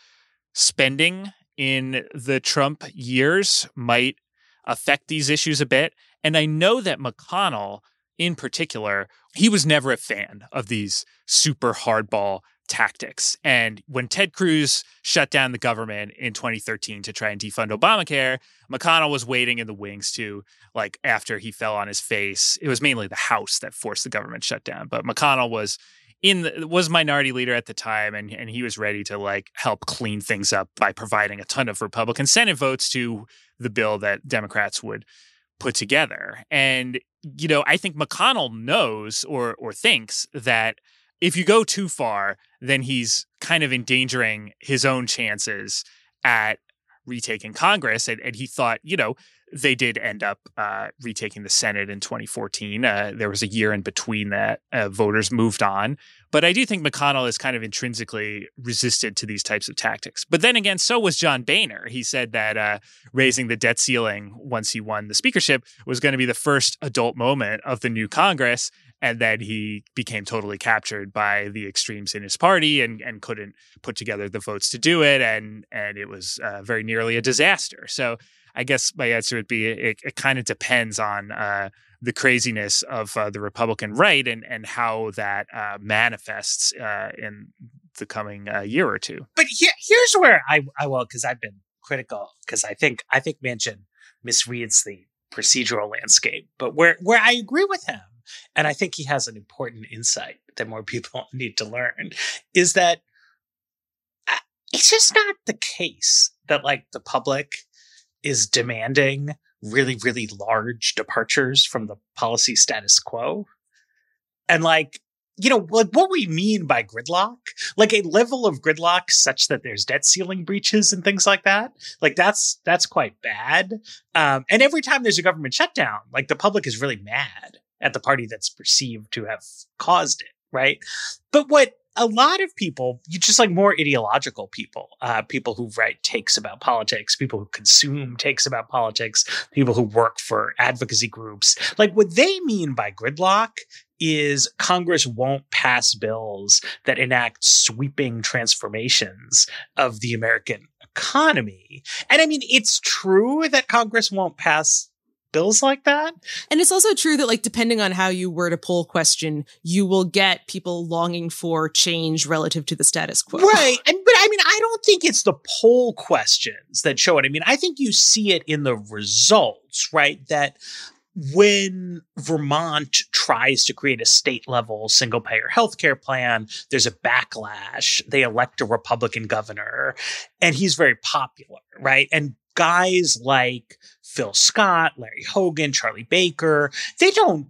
spending in the Trump years might affect these issues a bit. And I know that McConnell, in particular, he was never a fan of these super hardball tactics. And when Ted Cruz shut down the government in 2013 to try and defund Obamacare, McConnell was waiting in the wings to, like, after he fell on his face. It was mainly the House that forced the government shutdown, but McConnell was in the, was minority leader at the time and and he was ready to like help clean things up by providing a ton of Republican Senate votes to the bill that Democrats would put together. And you know, I think McConnell knows or or thinks that if you go too far, then he's kind of endangering his own chances at retaking Congress. And, and he thought, you know, they did end up uh, retaking the Senate in 2014. Uh, there was a year in between that. Uh, voters moved on. But I do think McConnell is kind of intrinsically resisted to these types of tactics. But then again, so was John Boehner. He said that uh, raising the debt ceiling once he won the speakership was going to be the first adult moment of the new Congress. And then he became totally captured by the extremes in his party and, and couldn't put together the votes to do it. And, and it was uh, very nearly a disaster. So I guess my answer would be it, it kind of depends on uh, the craziness of uh, the Republican right and and how that uh, manifests uh, in the coming uh, year or two.
But here, here's where I I will because I've been critical because I think I think Manchin misreads the procedural landscape, but where where I agree with him. And I think he has an important insight that more people (laughs) need to learn is that uh, it's just not the case that like the public is demanding really, really large departures from the policy status quo. And like, you know, like what we mean by gridlock, like a level of gridlock such that there's debt ceiling breaches and things like that. Like that's that's quite bad. Um, and every time there's a government shutdown, like the public is really mad at the party that's perceived to have caused it, right? But what a lot of people, just like more ideological people, uh, people who write takes about politics, people who consume takes about politics, people who work for advocacy groups. Like what they mean by gridlock is Congress won't pass bills that enact sweeping transformations of the American economy. And I mean, it's true that Congress won't pass bills like that.
And it's also true that, like, depending on how you word a poll question, you will get people longing for change relative to the status quo.
Right. And but I mean, I don't think it's the poll questions that show it. I mean, I think you see it in the results, right? That when Vermont tries to create a state level single payer healthcare plan, there's a backlash. They elect a Republican governor and he's very popular, right? And guys like Phil Scott, Larry Hogan, Charlie Baker, they don't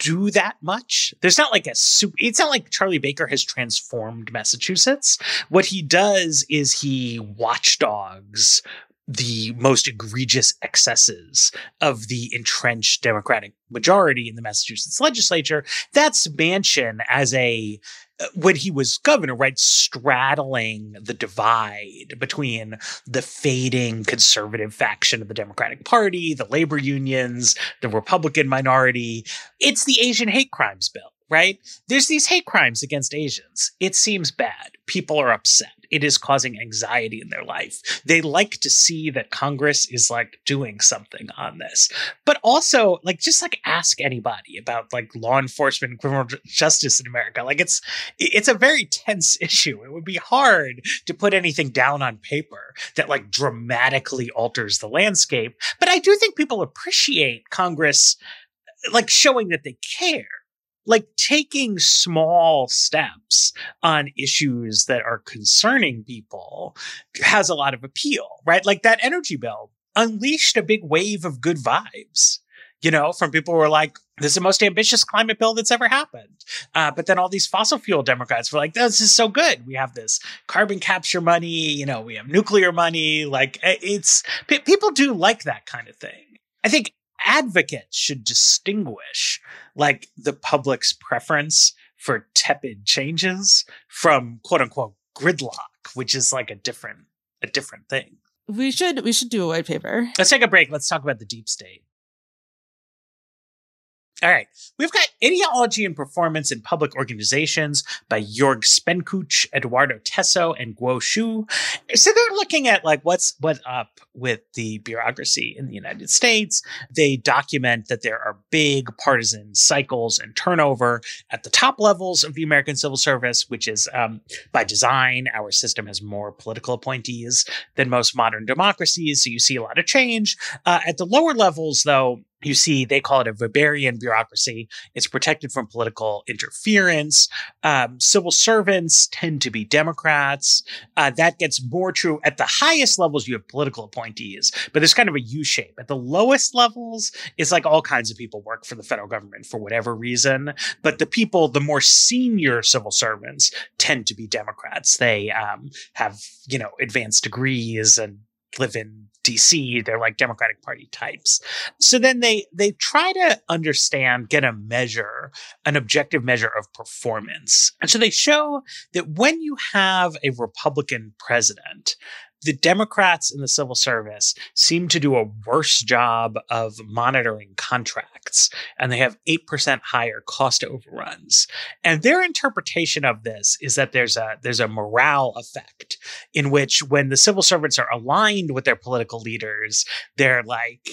do that much. There's not like a super, it's not like Charlie Baker has transformed Massachusetts. What he does is he watchdogs the most egregious excesses of the entrenched Democratic majority in the Massachusetts legislature. That's Manchin as a uh, when he was governor, right, straddling the divide between the fading conservative faction of the Democratic Party, the labor unions, the Republican minority. It's the Asian hate crimes bill right? There's these hate crimes against Asians. It seems bad. People are upset. It is causing anxiety in their life. They like to see that Congress is like doing something on this. But also, like, just like ask anybody about like law enforcement and criminal justice in America. Like, it's it's a very tense (laughs) issue. It would be hard to put anything down on paper that like dramatically alters the landscape. But I do think people appreciate Congress like showing that they care like taking small steps on issues that are concerning people has a lot of appeal, right? Like that energy bill unleashed a big wave of good vibes, you know, from people who were like, this is the most ambitious climate bill that's ever happened. Uh, but then all these fossil fuel Democrats were like, this is so good. We have this carbon capture money, you know, we have nuclear money. Like it's, p- people do like that kind of thing. I think advocates should distinguish like the public's preference for tepid changes from quote unquote gridlock, which is like a different a different thing.
We should we should do a white paper.
Let's take a break. Let's talk about the deep state. All right. We've got Ideology and Performance in Public Organizations by Jorg Spenkuch, Edoardo Teso, and Guo Xu. So they're looking at like what's what up with the bureaucracy in the United States. They document that there are big partisan cycles and turnover at the top levels of the American civil service, which is um, by design. Our system has more political appointees than most modern democracies. So you see a lot of change. Uh, at the lower levels, though, you see they call it a Weberian bureaucracy. It's protected from political interference. Um, civil servants tend to be Democrats. Uh, that gets more true at the highest levels. You have political appointees, but there's kind of a U shape. At the lowest levels, it's like all kinds of people work for the federal government for whatever reason. But the people, the more senior civil servants, tend to be Democrats. They um, have you know advanced degrees and live in DC. They're like Democratic Party types. So then they they try to understand, get a measure, an objective measure of performance. And so they show that when you have a Republican president, the Democrats in the civil service seem to do a worse job of monitoring contracts, and they have 8% higher cost overruns. And their interpretation of this is that there's a there's a morale effect in which when the civil servants are aligned with their political leaders, they're like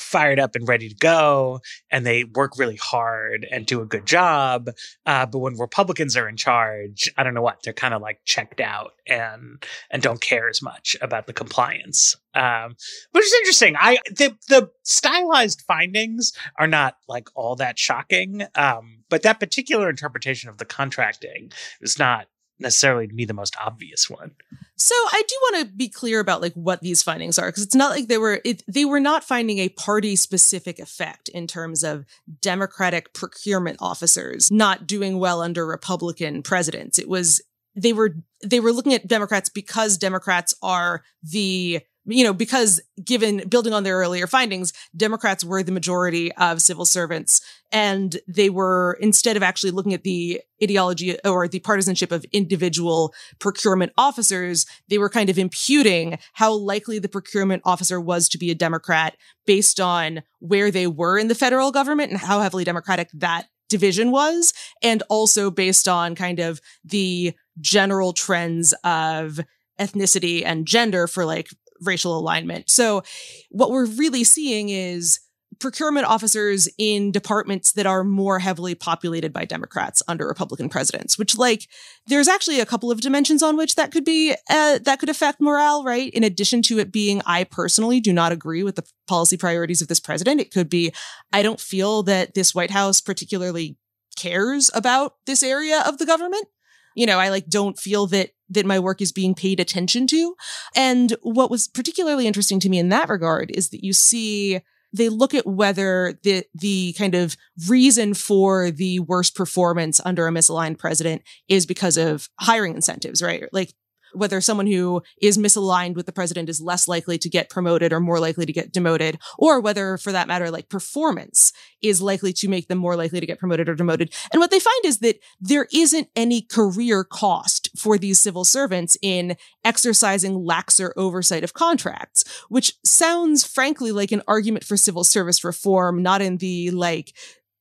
fired up and ready to go and they work really hard and do a good job. Uh, but when Republicans are in charge, I don't know what, they're kind of like checked out and and don't care as much about the compliance. Um, which is interesting. I the the stylized findings are not like all that shocking. Um, but that particular interpretation of the contracting is not necessarily to me the most obvious one.
So I do want to be clear about like what these findings are because it's not like they were it, they were not finding a party specific effect in terms of democratic procurement officers not doing well under republican presidents. It was they were they were looking at democrats because democrats are the you know, because given building on their earlier findings, Democrats were the majority of civil servants. And they were, instead of actually looking at the ideology or the partisanship of individual procurement officers, they were kind of imputing how likely the procurement officer was to be a Democrat based on where they were in the federal government and how heavily Democratic that division was. And also based on kind of the general trends of ethnicity and gender for like racial alignment. So what we're really seeing is procurement officers in departments that are more heavily populated by Democrats under Republican presidents, which like there's actually a couple of dimensions on which that could be uh, that could affect morale, right? In addition to it being I personally do not agree with the policy priorities of this president, it could be I don't feel that this White House particularly cares about this area of the government. You know, I like don't feel that that my work is being paid attention to. And what was particularly interesting to me in that regard is that you see they look at whether the the kind of reason for the worst performance under a misaligned president is because of hiring incentives, right? Like whether someone who is misaligned with the president is less likely to get promoted or more likely to get demoted, or whether, for that matter, like performance is likely to make them more likely to get promoted or demoted. And what they find is that there isn't any career cost for these civil servants in exercising laxer oversight of contracts, which sounds frankly like an argument for civil service reform, not in the like,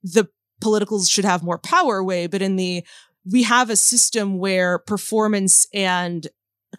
the politicals should have more power way, but in the we have a system where performance and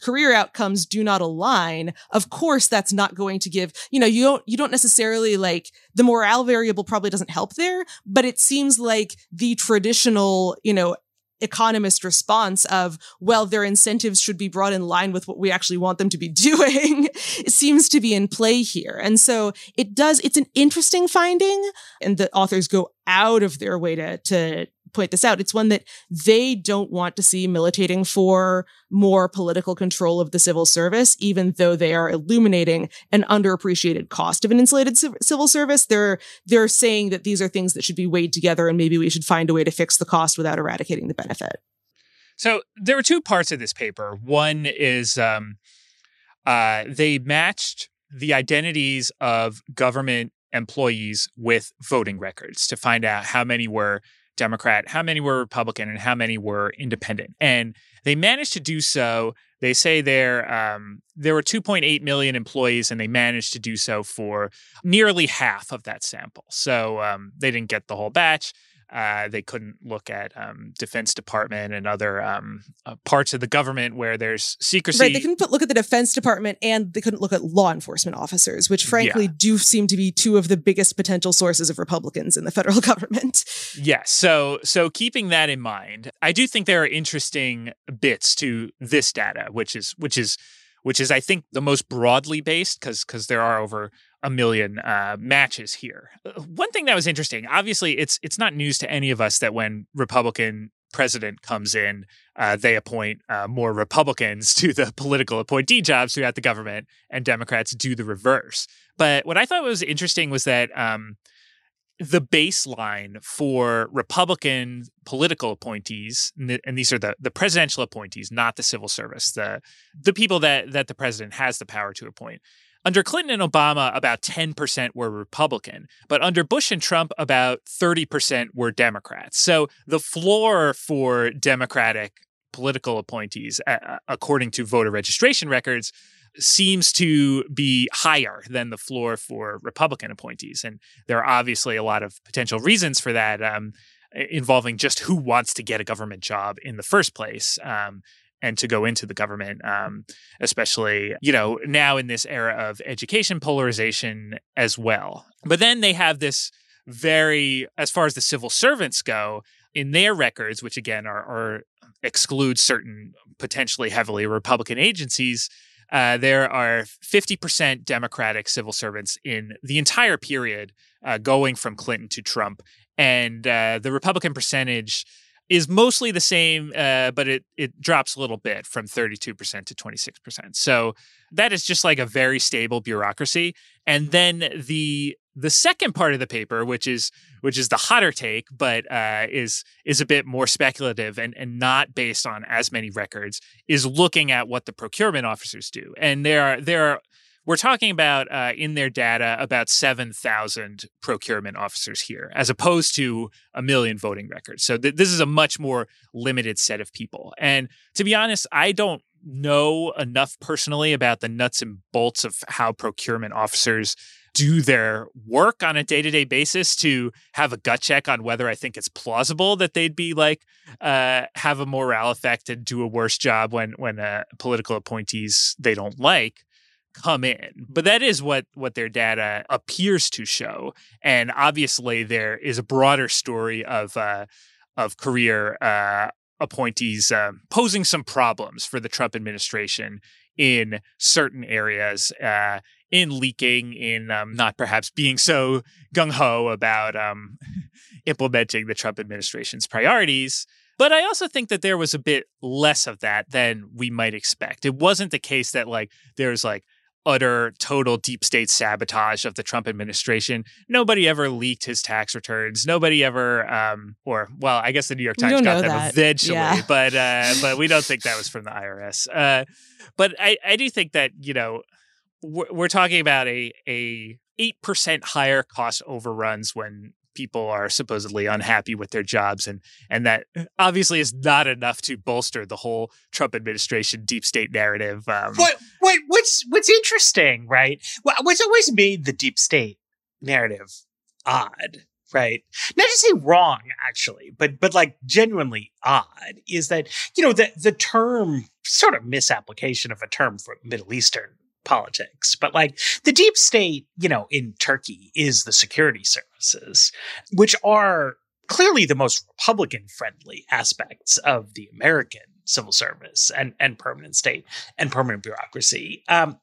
career outcomes do not align of course that's not going to give you know you don't you don't necessarily like the morale variable probably doesn't help there but it seems like the traditional you know economist response of well their incentives should be brought in line with what we actually want them to be (laughs) doing seems to be in play here. And so it does it's an interesting finding and the authors go out of their way to to point this out. It's one that they don't want to see militating for more political control of the civil service, even though they are illuminating an underappreciated cost of an insulated civil service. They're, they're saying that these are things that should be weighed together and maybe we should find a way to fix the cost without eradicating the benefit.
So there were two parts of this paper. One is um, uh, they matched the identities of government employees with voting records to find out how many were Democrat, how many were Republican, and how many were independent. And they managed to do so. They say there um, there were 2.8 million employees, and they managed to do so for nearly half of that sample. So um, they didn't get the whole batch. Uh, they couldn't look at um, Defense Department and other um, uh, parts of the government where there's secrecy.
Right. They couldn't put, look at the Defense Department and they couldn't look at law enforcement officers, which frankly yeah. do seem to be two of the biggest potential sources of Republicans in the federal (laughs) government.
Yes. So so keeping that in mind, I do think there are interesting bits to this data, which is which is which is I think the most broadly based because because there are over a million uh, matches here. Uh, one thing that was interesting, obviously, it's it's not news to any of us that when Republican president comes in, uh, they appoint uh, more Republicans (laughs) to the political appointee jobs throughout the government, and Democrats do the reverse. But what I thought was interesting was that um, the baseline for Republican political appointees, and these are the, the presidential appointees, not the civil service, the the people that that the president has the power to appoint. Under Clinton and Obama, about 10% were Republican, but under Bush and Trump, about 30% were Democrats. So the floor for Democratic political appointees, uh, according to voter registration records, seems to be higher than the floor for Republican appointees. And there are obviously a lot of potential reasons for that. Um, involving just who wants to get a government job in the first place. Um, and to go into the government, um, especially, you know, now in this era of education polarization as well. But then they have this very, as far as the civil servants go, in their records, which again are, are exclude certain potentially heavily Republican agencies, uh, there are 50% Democratic civil servants in the entire period uh, going from Clinton to Trump. And uh, the Republican percentage is mostly the same, uh, but it it drops a little bit from 32% to 26%. So that is just like a very stable bureaucracy. And then the the second part of the paper, which is which is the hotter take, but uh, is is a bit more speculative and and not based on as many records, is looking at what the procurement officers do. And there are there are we're talking about uh, in their data about 7,000 procurement officers here, as opposed to a million voting records. So th- this is a much more limited set of people. And to be honest, I don't know enough personally about the nuts and bolts of how procurement officers do their work on a day-to-day basis to have a gut check on whether I think it's plausible that they'd be like uh, have a morale effect and do a worse job when when uh, political appointees they don't like come in. But that is what what their data appears to show. And obviously there is a broader story of uh, of career uh, appointees uh, posing some problems for the Trump administration in certain areas, uh, in leaking, in um, not perhaps being so gung ho about um, (laughs) implementing the Trump administration's priorities. But I also think that there was a bit less of that than we might expect. It wasn't the case that like there's like utter total deep state sabotage of the Trump administration. Nobody ever leaked his tax returns. Nobody ever um or well, I guess the New York Times got them that. eventually, yeah. but uh (laughs) but we don't think that was from the IRS. Uh but I I do think that, you know, we're, we're talking about a a 8% higher cost overruns when people are supposedly unhappy with their jobs and and that obviously is not enough to bolster the whole Trump administration deep state narrative. Um,
what what what's what's interesting, right? What's always made the deep state narrative odd right not to say wrong actually but but like genuinely odd is that you know the the term sort of misapplication of a term for middle eastern politics. But like the deep state, you know, in Turkey is the security services, which are clearly the most Republican friendly aspects of the American civil service and, and permanent state and permanent bureaucracy. Um,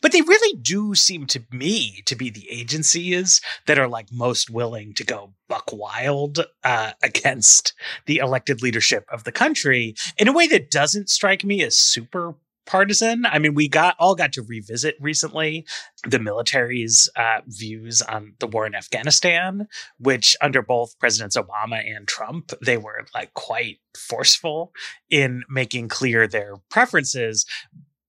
but they really do seem to me to be the agencies that are like most willing to go buck wild uh, (laughs) against the elected leadership of the country in a way that doesn't strike me as super partisan. I mean, we got all got to revisit recently the military's uh, views on the war in Afghanistan, which under both Presidents Obama and Trump, they were like quite forceful in making clear their preferences.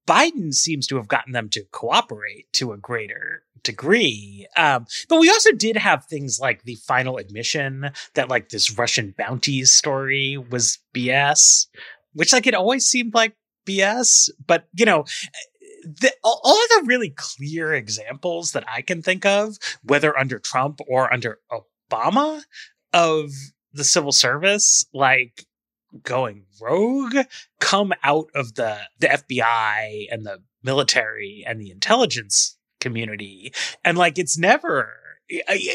Biden seems to have gotten them to cooperate to a greater degree. Um, but we also did have things like the final admission that like this Russian bounties story was BS, which like it always seemed like BS, but you know, the, all of the really clear examples that I can think of, whether under Trump or under Obama, of the civil service, like going rogue, come out of the the FBI and the military and the intelligence community, and like it's never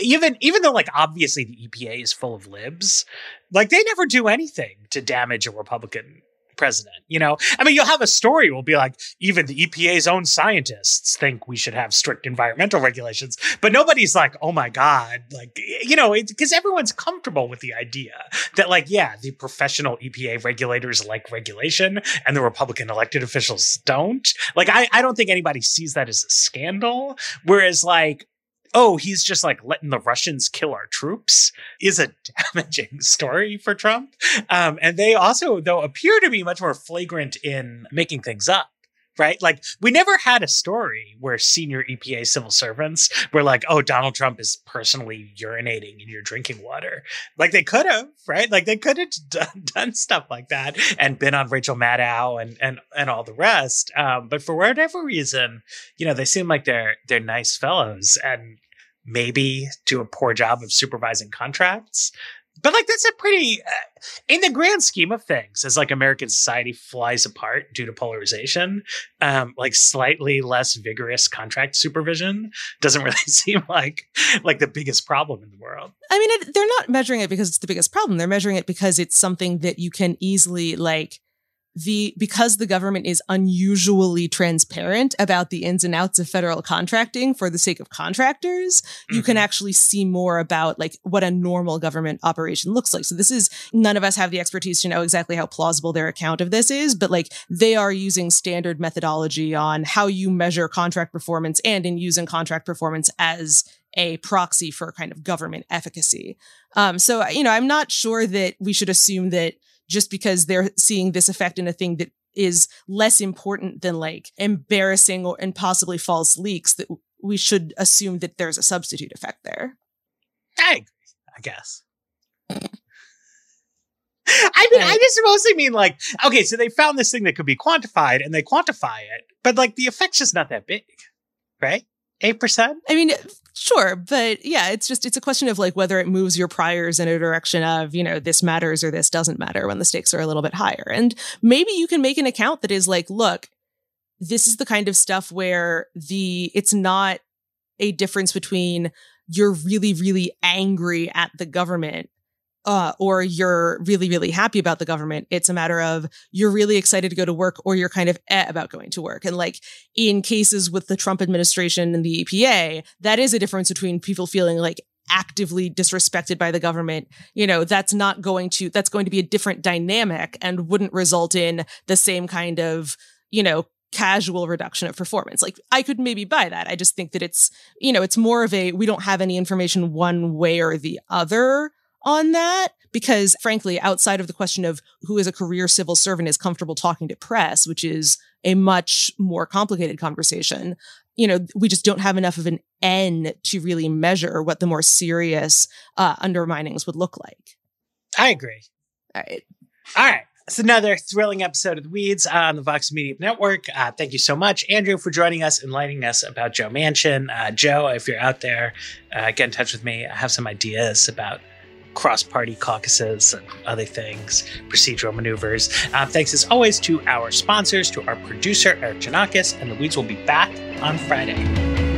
even even though like obviously the EPA is full of libs, like they never do anything to damage a Republican president. You know, I mean, you'll have a story will be like, even the EPA's own scientists think we should have strict environmental regulations, but nobody's like, oh my God, like, you know, because everyone's comfortable with the idea that, like, yeah, the professional EPA regulators like regulation and the Republican elected officials don't. Like, I, I don't think anybody sees that as a scandal. Whereas, like, oh, he's just like letting the Russians kill our troops is a (laughs) damaging story for Trump. Um, and they also, though, appear to be much more flagrant in making things up right? Like we never had a story where senior EPA civil servants were like, "Oh, Donald Trump is personally urinating in your drinking water." Like they could have, right? Like they could have (laughs) done, done, stuff like that and been on Rachel Maddow and and and all the rest. Um, but for whatever reason, you know, they seem like they're they're nice fellows and maybe do a poor job of supervising contracts. But like that's a pretty, uh, in the grand scheme of things, as like American society flies apart due to polarization, um, like slightly less vigorous contract supervision doesn't really (laughs) seem like like the biggest problem in the world.
I mean, it, they're not measuring it because it's the biggest problem. They're measuring it because it's something that you can easily like the because the government is unusually transparent about the ins and outs of federal contracting for the sake of contractors mm-hmm. you can mm-hmm. actually see more about like what a normal government operation looks like so this is none of us have the expertise to know exactly how plausible their account of this is but like they are using standard methodology on how you measure contract performance and in using contract performance as a proxy for kind of government efficacy um so you know i'm not sure that we should assume that just because they're seeing this effect in a thing that is less important than like embarrassing or and possibly false leaks that we should assume that there's a substitute effect there.
I agree, I guess. (laughs) I mean, I just mostly mean like, okay, so they found this thing that could be quantified and they quantify it, but like the effect's just not that big, right? 8%?
I mean, sure. But yeah, it's just, it's a question of like whether it moves your priors in a direction of, you know, this matters or this doesn't matter when the stakes are a little bit higher. And maybe you can make an account that is like, look, this is the kind of stuff where the it's not a difference between you're really really angry at the government uh, or you're really, really happy about the government. It's a matter of you're really excited to go to work or you're kind of eh about going to work. And like in cases with the Trump administration and the EPA, that is a difference between people feeling like actively disrespected by the government. You know, that's not going to, that's going to be a different dynamic and wouldn't result in the same kind of, you know, casual reduction of performance. Like I could maybe buy that. I just think that it's, you know, it's more of a we don't have any information one way or the other on that because frankly, outside of the question of who is a career civil servant is comfortable talking to press, which is a much more complicated conversation, you know, we just don't have enough of an N to really measure what the more serious uh, underminings would look like.
I agree.
All right.
All right. It's another thrilling episode of The Weeds on the Vox Media Network. Uh, thank you so much, Andrew, for joining us, enlightening us about Joe Manchin. Uh, Joe, if you're out there, uh, get in touch with me. I have some ideas about cross party caucuses and other things, procedural maneuvers. Um, thanks as always to our sponsors, to our producer, Erikk Geannikis, and The Weeds will be back on Friday.